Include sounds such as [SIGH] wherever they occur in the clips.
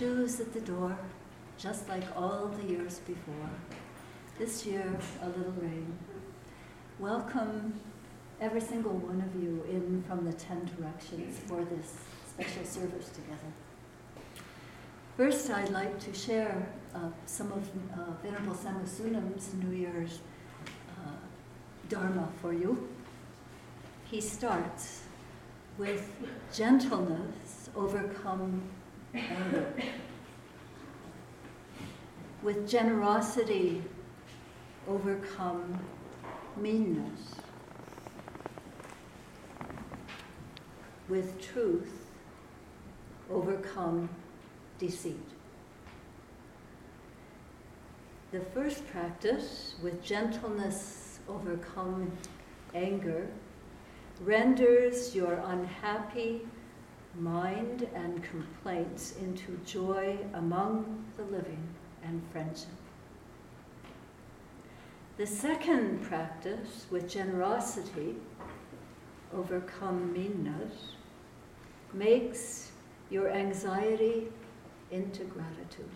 shoes at the door, just like all the years before. This year, a little rain. Welcome every single one of you in from the ten directions for this special service together. First, I'd like to share uh, some of uh, Venerable Samu Sunim's New Year's uh, Dharma for you. He starts with gentleness overcome [LAUGHS] with generosity overcome meanness, with truth overcome deceit. The first practice, with gentleness overcome anger, renders your unhappy mind and complaints into joy among the living and friendship. The second practice, with generosity overcome meanness, makes your anxiety into gratitude.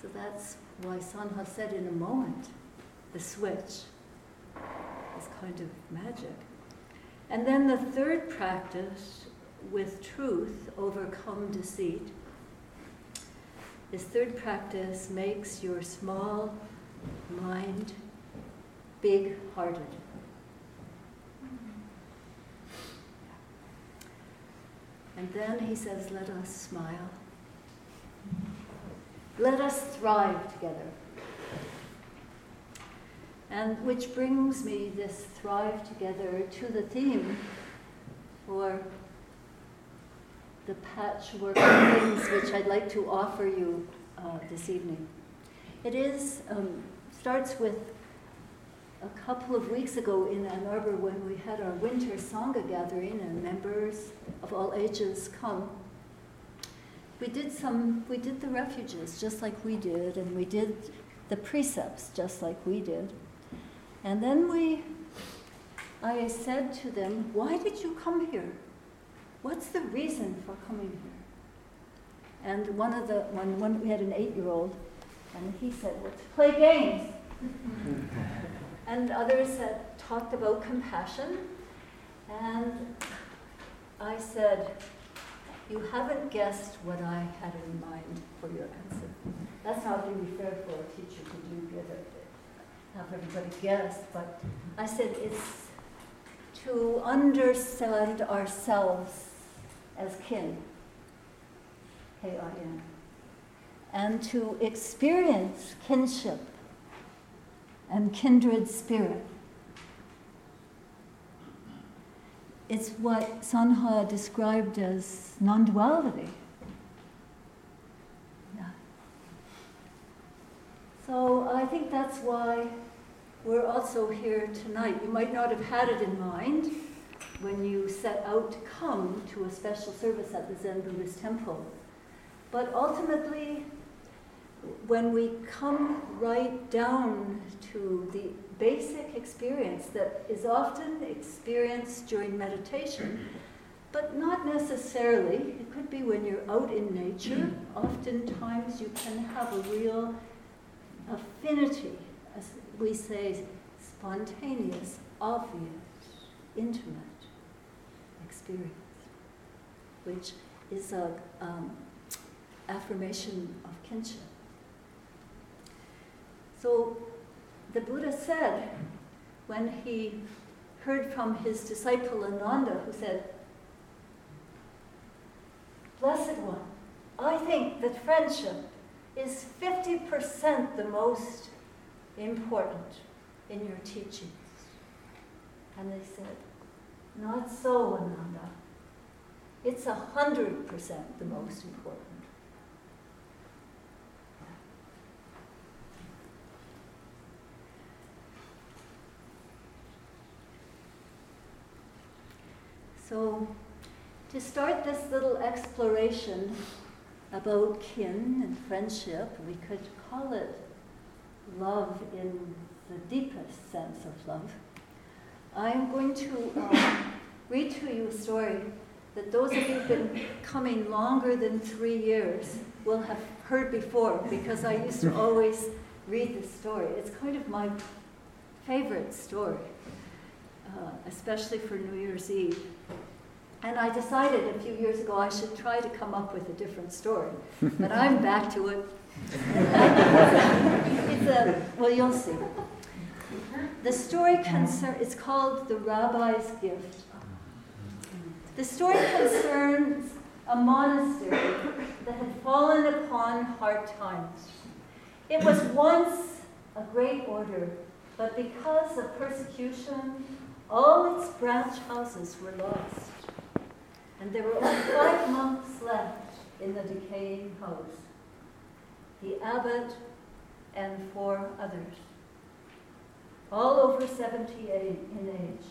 So that's why Sanha said in a moment, the switch is kind of magic. And then the third practice, with truth overcome deceit, this third practice makes your small mind big hearted. And then he says, Let us smile. Let us thrive together. And which brings me this thrive together to the theme for the patchwork of things which I'd like to offer you uh, this evening. It is um, starts with a couple of weeks ago in Ann Arbor when we had our winter Sangha gathering and members of all ages come. We did some, we did the refuges just like we did, and we did the precepts just like we did. And then we, I said to them, Why did you come here? What's the reason for coming here? And one of the, one, one we had an eight year old, and he said, Well, to play games. [LAUGHS] and others had talked about compassion. And I said, You haven't guessed what I had in mind for your answer. That's not really fair for a teacher to do, it, have everybody guess, but hmm. I said it's to understand ourselves as kin, K I N, and to experience kinship and kindred spirit. It's what Sanha described as non duality. Yeah. So I think that's why we're also here tonight. You might not have had it in mind when you set out to come to a special service at the Zen Buddhist temple. But ultimately, when we come right down to the basic experience that is often experienced during meditation, but not necessarily. It could be when you're out in nature. [CLEARS THROAT] Oftentimes you can have a real affinity, as we say, spontaneous, obvious, intimate experience, which is a um, affirmation of kinship. So the Buddha said when he heard from his disciple Ananda, who said, Blessed One, I think that friendship is 50% the most important in your teachings. And they said, Not so, Ananda. It's a 100% the most important. So, to start this little exploration about kin and friendship, we could call it love in the deepest sense of love. I'm going to um, [COUGHS] read to you a story that those of you who've been coming longer than three years will have heard before because I used to [LAUGHS] always read this story. It's kind of my favorite story, uh, especially for New Year's Eve. And I decided a few years ago I should try to come up with a different story. But I'm back to it. [LAUGHS] well, you'll see. The story concern, called The Rabbi's Gift. The story concerns a monastery that had fallen upon hard times. It was once a great order, but because of persecution, all its branch houses were lost. And there were only five monks left in the decaying house the abbot and four others, all over 78 in age.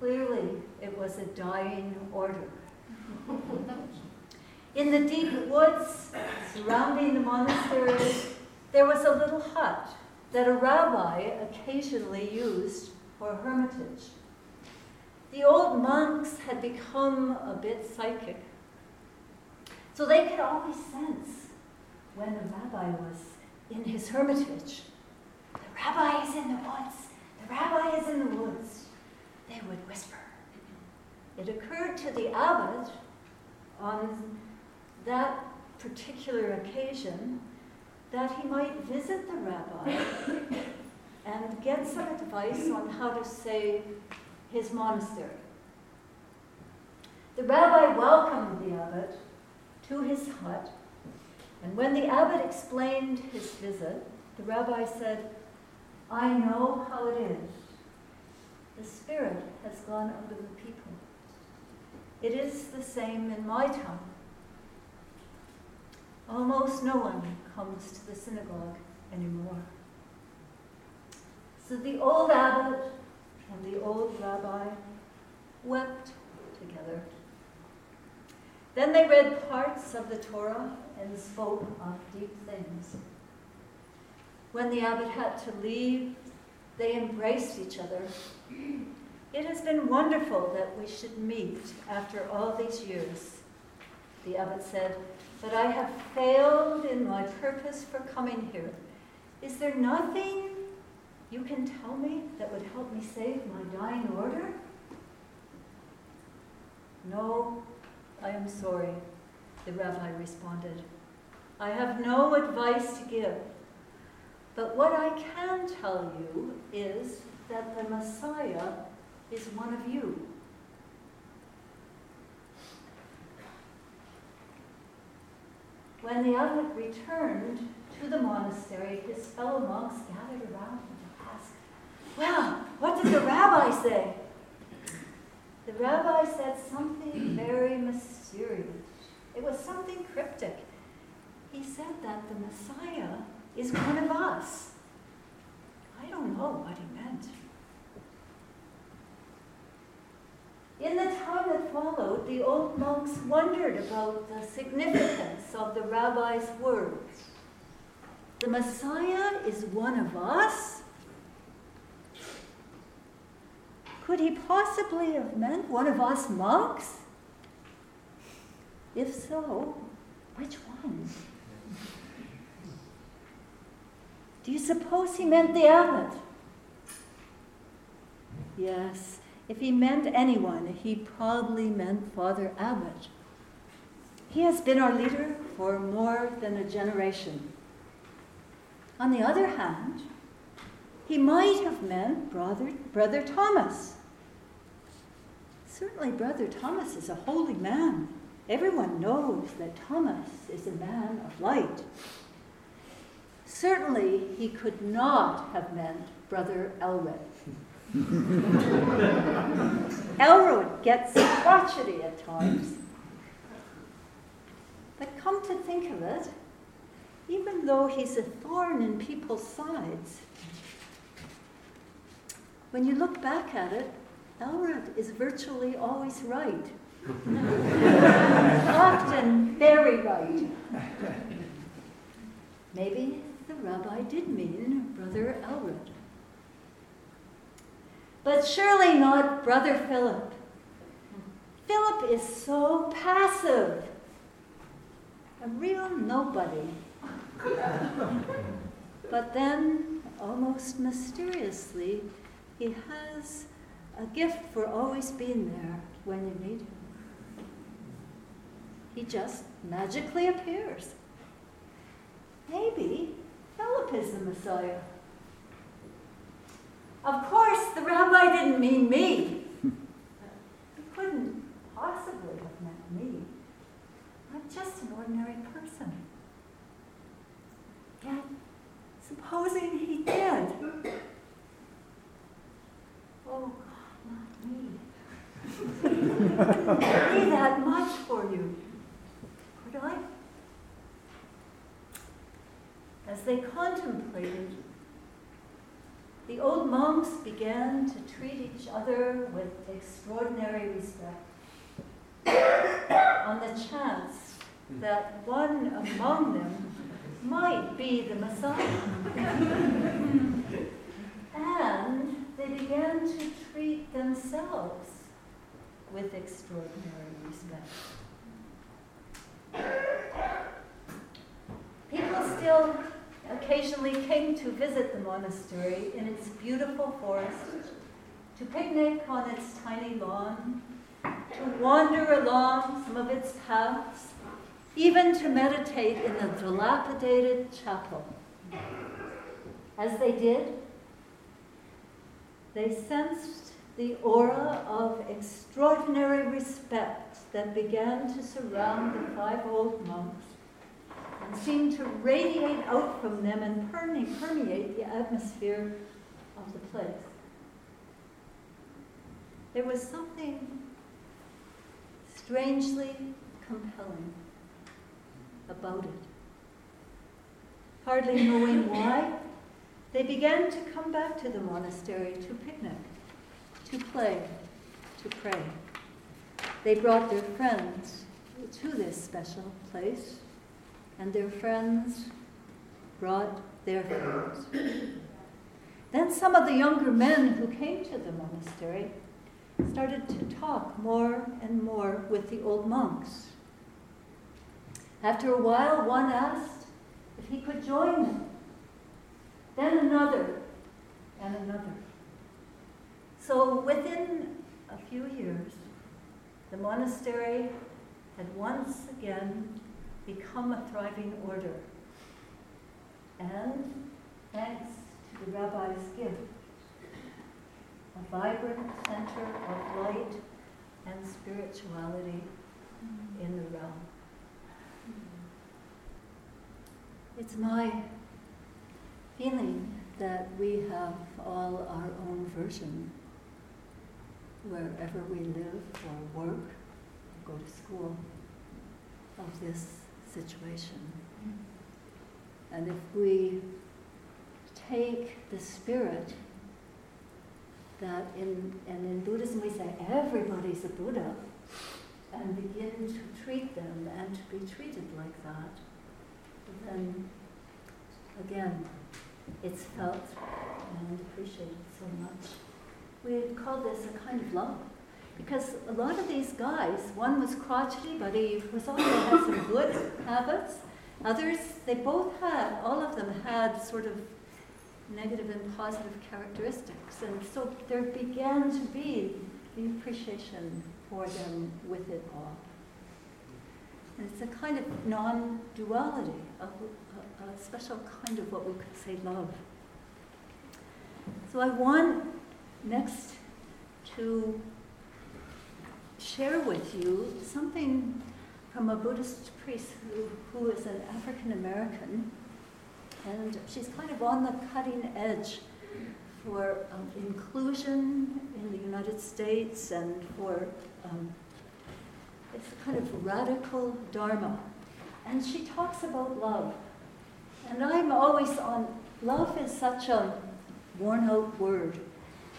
Clearly, it was a dying order. [LAUGHS] In the deep woods surrounding the monastery, there was a little hut that a rabbi occasionally used for hermitage. The old monks had become a bit psychic, so they could always sense when the rabbi was in his hermitage. The rabbi is in the woods. The rabbi is in the woods. They would whisper. It occurred to the abbot on that particular occasion that he might visit the rabbi [LAUGHS] and get some advice on how to save his monastery. The rabbi welcomed the abbot to his hut, and when the abbot explained his visit, the rabbi said, I know how it is. The Spirit has gone of the people. It is the same in my town. Almost no one comes to the synagogue anymore. So the old abbot and the old rabbi wept together. Then they read parts of the Torah and spoke of deep things. When the abbot had to leave, they embraced each other. It has been wonderful that we should meet after all these years, the abbot said, but I have failed in my purpose for coming here. Is there nothing you can tell me that would help me save my dying order? No, I am sorry, the rabbi responded. I have no advice to give. But what I can tell you is that the Messiah is one of you. When the abbot returned to the monastery, his fellow monks gathered around him to ask, Well, what did the [COUGHS] rabbi say? The rabbi said something very mysterious. It was something cryptic. He said that the Messiah is one of us. I don't know what he meant. In the time that followed, the old monks wondered about the significance of the rabbi's words. The Messiah is one of us? Could he possibly have meant one of us monks? If so, which one? Do you suppose he meant the abbot? Yes, if he meant anyone, he probably meant Father Abbot. He has been our leader for more than a generation. On the other hand, he might have meant brother, brother Thomas. Certainly, Brother Thomas is a holy man. Everyone knows that Thomas is a man of light. Certainly, he could not have meant Brother Elred. [LAUGHS] Elred gets crotchety at times. But come to think of it, even though he's a thorn in people's sides, when you look back at it, Elred is virtually always right. [LAUGHS] Often very right. Maybe the rabbi did mean Brother Elred but surely not Brother Philip. Philip is so passive, a real nobody. but then, almost mysteriously, he has a gift for always being there when you need him. He just magically appears. Maybe Philip is the Messiah. Of course, the rabbi didn't mean me. [LAUGHS] He couldn't possibly have meant me. I'm just an ordinary person. Yet, supposing he did. [COUGHS] Oh, God, not me. [LAUGHS] be that much for you. Could I? As they contemplated, the old monks began to treat each other with extraordinary respect. On the chance that one among them might be the Messiah. and they began to treat themselves with extraordinary respect. People still occasionally came to visit the monastery in its beautiful forest, to picnic on its tiny lawn, to wander along some of its paths, even to meditate in the dilapidated chapel. As they did, they sensed the aura of extraordinary respect that began to surround the five old monks seemed to radiate out from them and permeate the atmosphere of the place. There was something strangely compelling about it. Hardly knowing why, they began to come back to the monastery to picnic, to play, to pray. They brought their friends to this special place and their friends brought their friends. then some of the younger men who came to the monastery started to talk more and more with the old monks. After a while, one asked if he could join them. Then another, and another. So within a few years, the monastery had once again become a thriving order. And thanks to the rabbi's gift, a vibrant center of light and spirituality in the realm. It's my feeling that we have all our own version wherever we live or work or go to school of this situation. And if we take the spirit that in, and in Buddhism we say everybody's a Buddha, and begin to treat them and to be treated like that, then again, it's felt and appreciated so much. We call this a kind of love. Because a lot of these guys, one was crotchety, but he was also had some good habits. Others, they both had, all of them had sort of negative and positive characteristics. And so there began to be the appreciation for them with it all. And it's a kind of non duality, a, a, a, special kind of what we could say love. So I want next to share with you something from a Buddhist priest who, who is an African American, and she's kind of on the cutting edge for um, inclusion in the United States and for um, it's a kind of radical dharma. And she talks about love. And I'm always on, love is such a worn out word.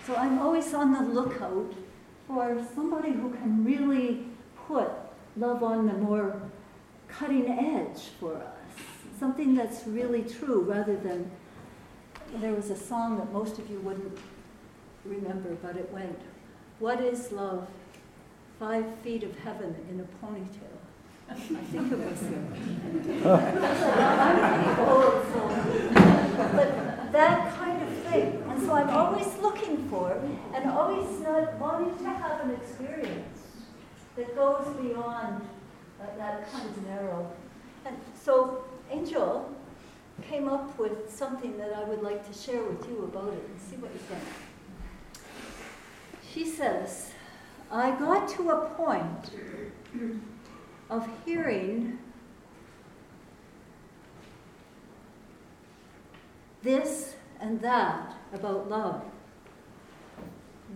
So I'm always on the lookout for somebody who can really put love on the more cutting edge for us, something that's really true rather than. There was a song that most of you wouldn't remember, but it went, What is love? five feet of heaven in a ponytail. I think it was him. [LAUGHS] I'm pretty old, so. But that kind of thing. And so I'm always looking for and always not wanting to have an experience that goes beyond uh, that kind of narrow. And so Angel came up with something that I would like to share with you about it and see what you think. She says, I got to a point of hearing this and that about love.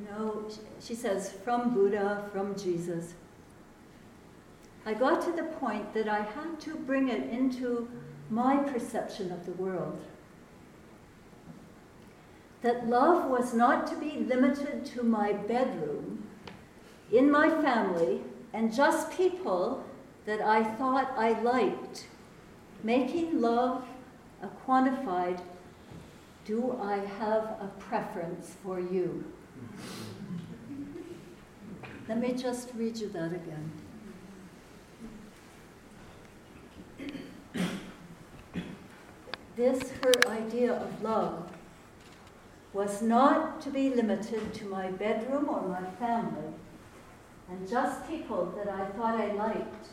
Know, she says, from Buddha, from Jesus. I got to the point that I had to bring it into my perception of the world. That love was not to be limited to my bedroom, in my family, and just people that I thought I liked. Making love a quantified, do I have a preference for you? Let me just read you that again. This, her idea of love, was not to be limited to my bedroom or my family, and just people that I thought I liked.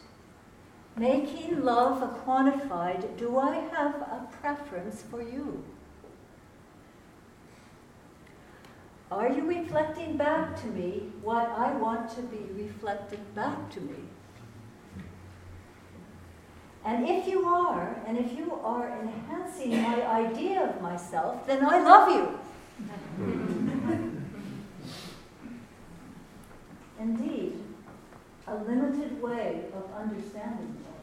Making love a quantified, do I have a preference for you? Are you reflecting back to me what I want to be reflected back to me? And if you are, and if you are enhancing my idea of myself, then I love you. Indeed, a limited way of understanding love.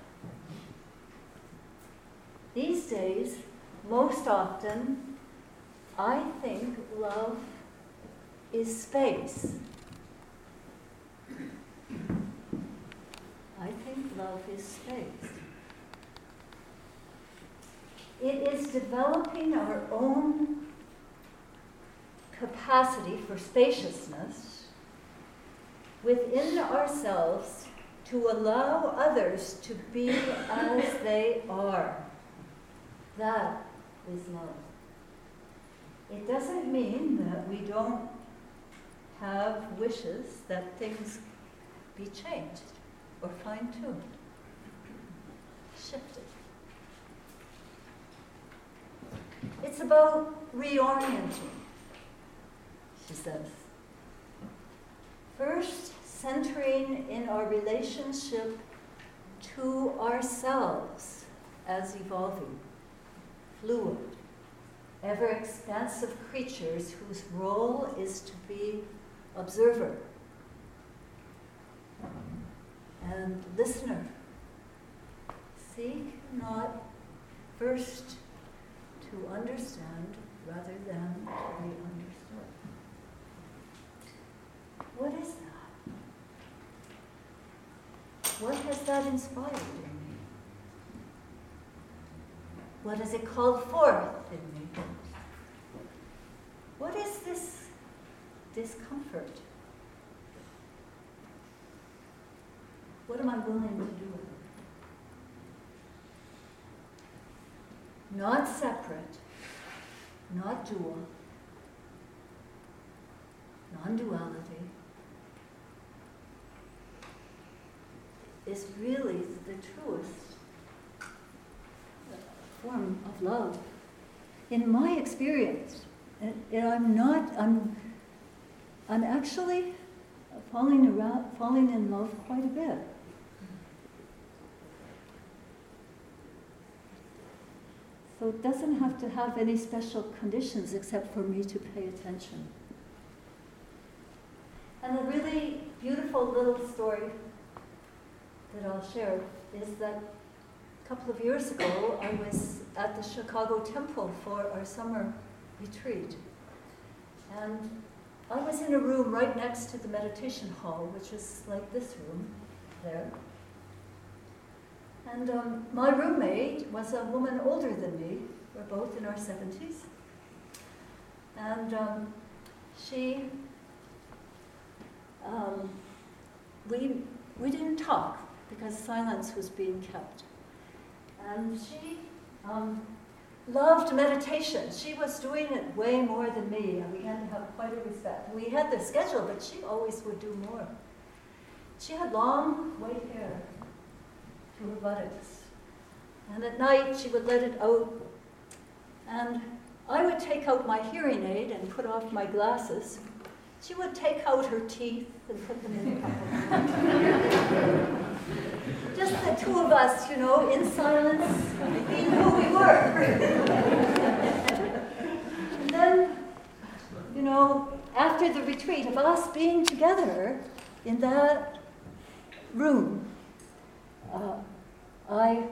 These days, most often, I think love is space. I think love is space. It is developing our own capacity for spaciousness within ourselves to allow others to be as they are. That is love. It doesn't mean that we don't have wishes that things be changed or fine tuned, shifted. It's about reorienting, she says. First, centering in our relationship to ourselves as evolving, fluid, ever expansive creatures whose role is to be observer and listener. Seek not first to understand rather than to be understood. What is that? What has that inspired in me? What has it called forth in me? What is this discomfort? What am I willing to do? Not separate, not dual, non duality, is really the truest uh, form of love. In my experience, and I'm not, I'm, I'm actually falling around, falling in love quite a bit. So it doesn't have to have any special conditions except for me to pay attention. And a really beautiful little story that I'll share is that a couple of years ago I was at the Chicago Temple for our summer retreat. And I was in a room right next to the meditation hall, which is like this room there. And um, my roommate was a woman older than me. We're both in our 70s. And um, she um, we, we didn't talk because silence was being kept. And she um, loved meditation. She was doing it way more than me, and we had to have quite a respect. We had the schedule, but she always would do more. She had long white hair to her buttocks. And at night she would let it out. And I would take out my hearing aid and put off my glasses. She would take out her teeth and put them in the [LAUGHS] Just the two of us, you know, in silence, being who we were. and then, you know, after the retreat of us being together in that room, uh, I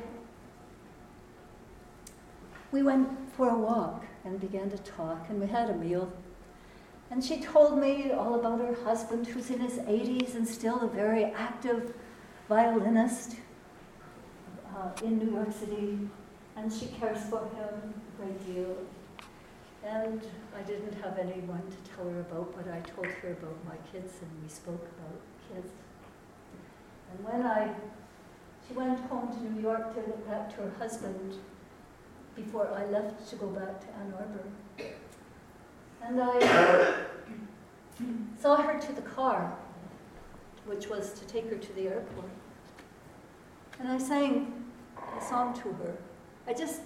we went for a walk and began to talk, and we had a meal. And she told me all about her husband, who's in his 80s and still a very active violinist uh, in New York City, and she cares for him a great deal. And I didn't have anyone to tell her about, but I told her about my kids, and we spoke about kids. And when I, she went home to New York to look after her husband before I left to go back to Ann Arbor. And I saw her to the car, which was to take her to the airport. And I sang a song to her. I just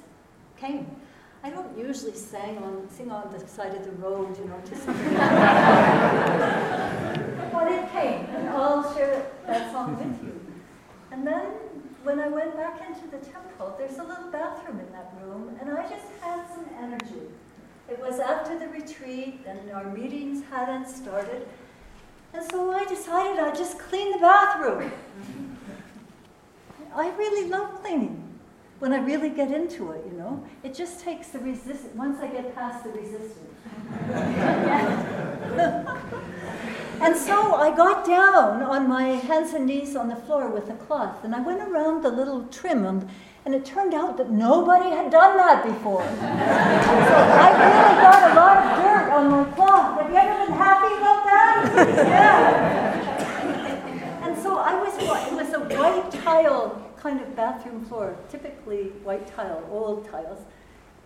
came. I don't usually sing on, sing on the side of the road, you know, to somebody. [LAUGHS] but it came, and I'll share that song with you. And then when I went back into the temple, there's a little bathroom in that room, and I just had some energy. It was after the retreat, and our meetings hadn't started, and so I decided I'd just clean the bathroom. I really love cleaning when I really get into it, you know. It just takes the resistance, once I get past the resistance. [LAUGHS] And so I got down on my hands and knees on the floor with a cloth, and I went around the little trim, and, and it turned out that nobody had done that before. [LAUGHS] so I really got a lot of dirt on my cloth. Have you ever been happy about that? [LAUGHS] yeah. And so I was, it was a white tile kind of bathroom floor, typically white tile, old tiles.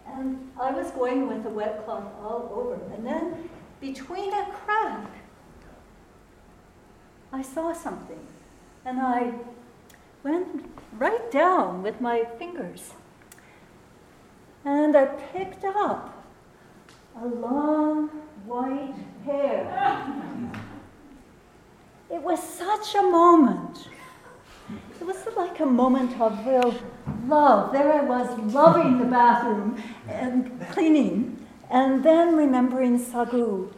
And I was going with a wet cloth all over. And then between a crack, I saw something. And I went right down with my fingers. And I picked up a long white hair. [LAUGHS] It was such a moment. It was like a moment of real love. There I was, loving the bathroom and cleaning, and then remembering Sagu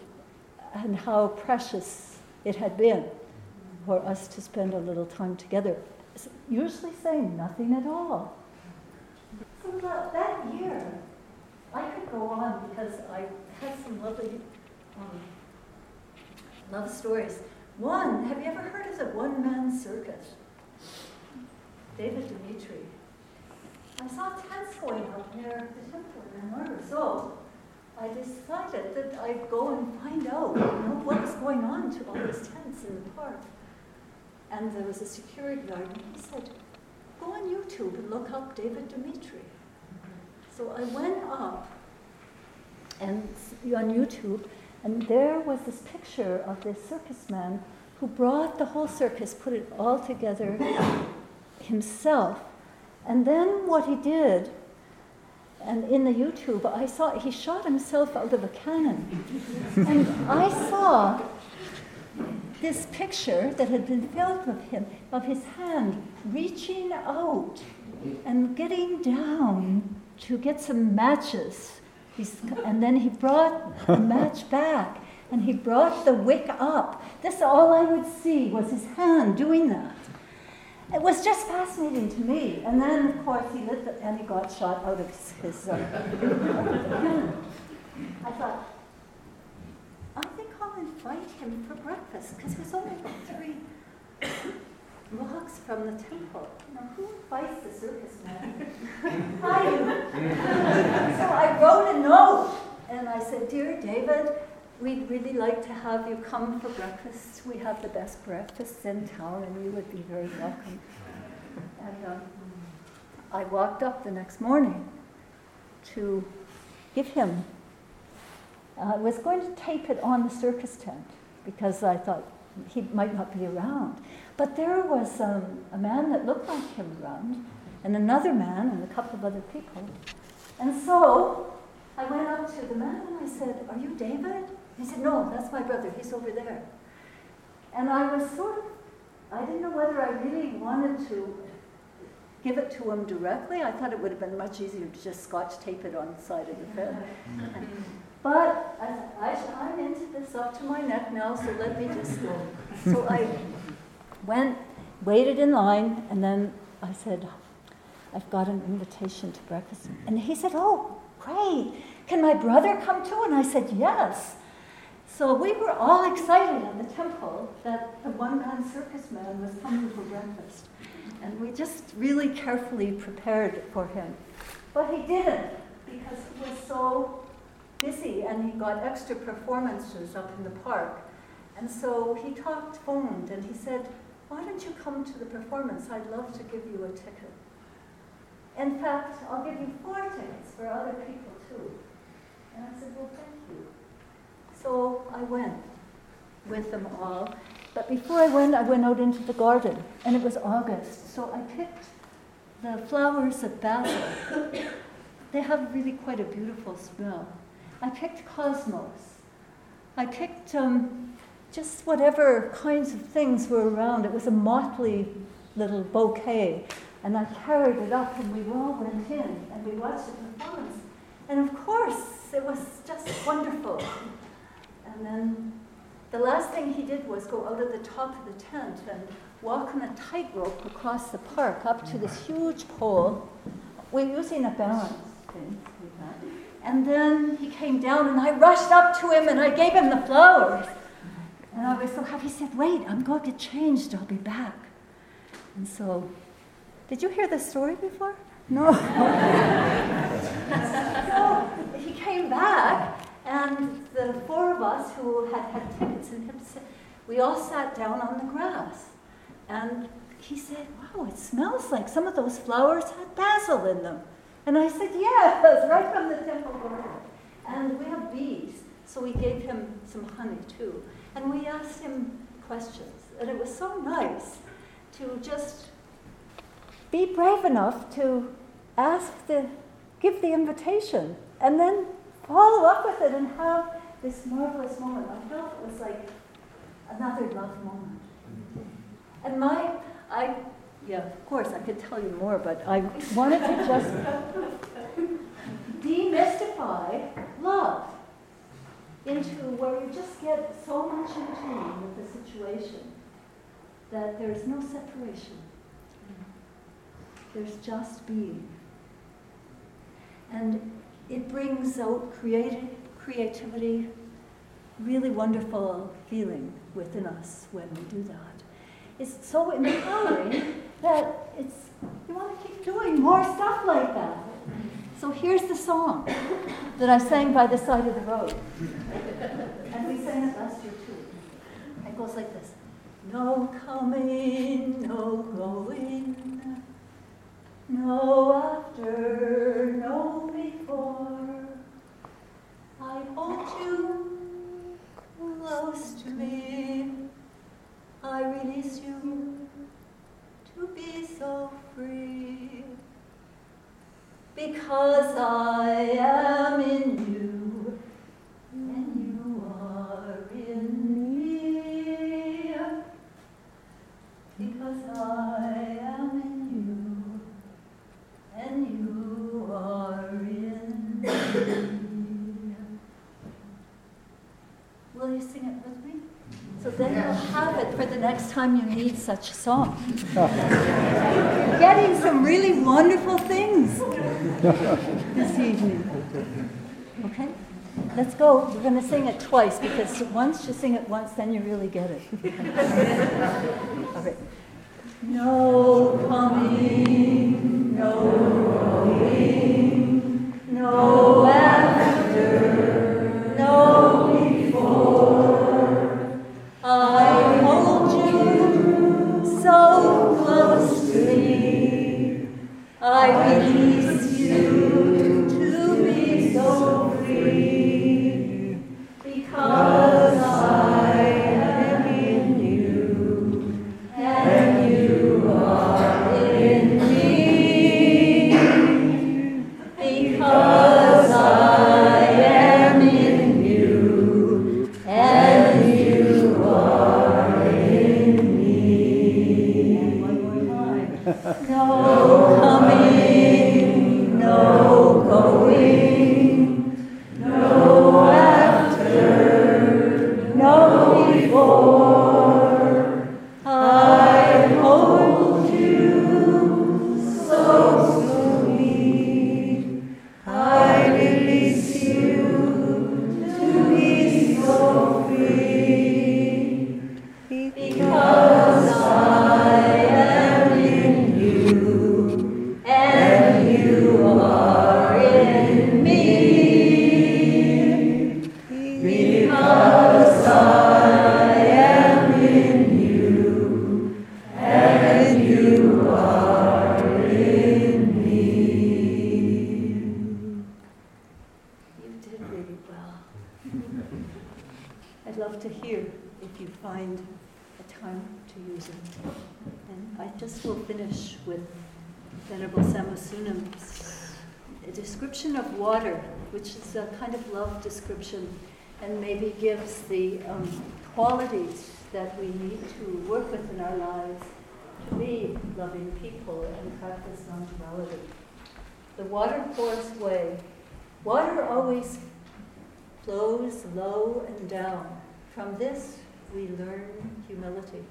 and how precious it had been for us to spend a little time together, usually saying nothing at all. So that, that year, I could go on because I had some lovely um, love stories. One, have you ever heard of the one man circus? David Dimitri. I saw tents going up near the temple in Arbor. So I decided that I'd go and find out you know, what was going on to all these tents in the park and there was a security guard, and he said, Go on YouTube and look up David Dimitri. So I went up and on YouTube, and there was this picture of this circus man who brought the whole circus, put it all together himself. And then what he did, and in the YouTube, I saw he shot himself out of a cannon. and I saw this picture that had been filmed of him, of his hand reaching out and getting down to get some matches. He's, and then he brought the match back and he brought the wick up. This all I would see was his hand doing that. It was just fascinating to me. And then, of course, he lit the, and he got shot out of his. uh, [LAUGHS] I thought, I think I'll invite him for breakfast because it was only three blocks from the temple. Now, who invites the circus man? [LAUGHS] I do. [LAUGHS] so I wrote a note and I said, Dear David, we'd really like to have you come for breakfast. We have the best breakfasts in town, and you would be very welcome. And um, I walked up the next morning to give him. Uh, I was going to tape it on the circus tent because I thought he might not be around. But there was um, a man that looked like him around, and another man, and a couple of other people. And so I went up to the man and I said, Are you David? He said, No, that's my brother. He's over there. And I was sort of, I didn't know whether I really wanted to give it to him directly. I thought it would have been much easier to just scotch tape it on the side of the fence. [LAUGHS] But I, I, am into this up to my neck now, so let me just go. So I went, waited in line, and then I said, I've got an invitation to breakfast. And he said, Oh, great. Can my brother come too? And I said, Yes. So we were all excited at the temple that the one man circus man was coming for breakfast. And we just really carefully prepared for him. But he didn't because he was so busy and he got extra performances up in the park. And so he talked, phoned, and he said, Why don't you come to the performance? I'd love to give you a ticket. In fact, I'll give you four tickets for other people too. And I said, Well, thank you. So I went with them all. But before I went, I went out into the garden, and it was August. So I picked the flowers of basil. they have really quite a beautiful smell. I picked cosmos. I picked um, just whatever kinds of things were around. It was a motley little bouquet. And I carried it up, and we all went in, and we watched the performance. And of course, it was just wonderful. And then the last thing he did was go out of the top of the tent and walk on a tightrope across the park up to this huge pole. We're using a balance thing. And then he came down, and I rushed up to him and I gave him the flowers. And I was so happy. He said, Wait, I'm going to get changed. I'll be back. And so, did you hear this story before? No. [LAUGHS] so he came back, and the four of us who had had tickets and him, we all sat down on the grass. And he said, Wow, it smells like some of those flowers had basil in them. And I said, Yes, [LAUGHS] right from the temple garden. And we have bees, so we gave him some honey too. And we asked him questions. And it was so nice to just be brave enough to ask the, give the invitation, and then follow up with it and have this marvelous moment. I felt it was like another love moment. And my, I yeah, of course, I could tell you more, but I wanted to just demystify love into where you just get so much in tune with the situation that there's no separation. There's just being. And it brings out creative, creativity, really wonderful feeling within us when we do that. It's so empowering that it's, you want to keep doing more stuff like that. So here's the song that I sang by the side of the road. [LAUGHS] And we sang it last year too. It goes like this No coming, no going, no after, no I hold you close to me. I release you to be so free. Because I am in you, have it for the next time you need such a song. Getting some really wonderful things this evening. Okay? Let's go. We're going to sing it twice because once you sing it once, then you really get it. [LAUGHS] All right. No loving people and practice non-duality. The water pours way. Water always flows low and down. From this, we learn humility.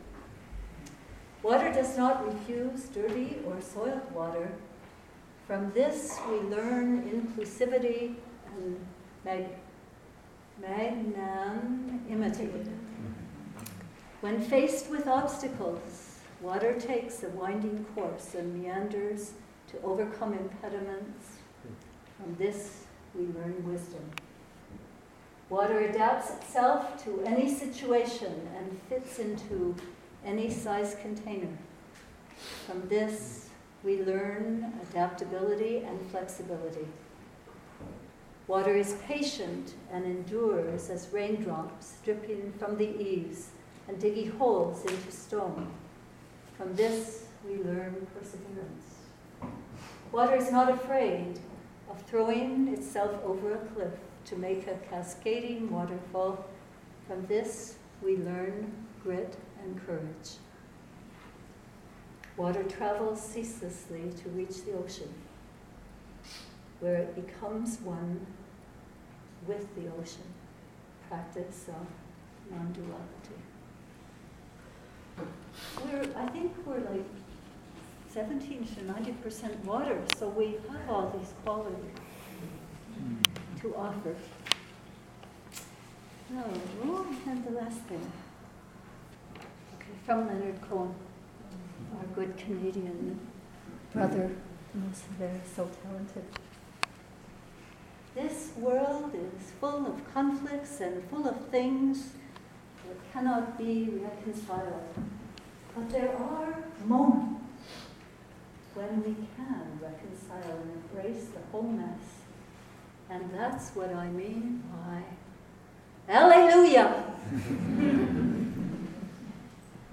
Water does not refuse dirty or soiled water. From this, we learn inclusivity and mag- magnanimity. Mm-hmm. When faced with obstacles, water takes a winding course and meanders to overcome impediments. From this, we learn wisdom. Water adapts itself to any situation and fits into any size container. From this, we learn adaptability and flexibility. Water is patient and endures as raindrops dripping from the eaves and digging holes into stone. From this, we learn perseverance. Water is not afraid of throwing itself over a cliff to make a cascading waterfall. From this, we learn grit and courage. Water travels ceaselessly to reach the ocean, where it becomes one with the ocean. Practice of non duality. We're, I think we're like 17 to 90% water, so we have all these qualities to offer. Oh, and the last thing. Okay, from Leonard Cohen, our good Canadian brother, who's very so talented. This world is full of conflicts and full of things cannot be reconciled. But there are moments when we can reconcile and embrace the wholeness. And that's what I mean by Alleluia! [LAUGHS]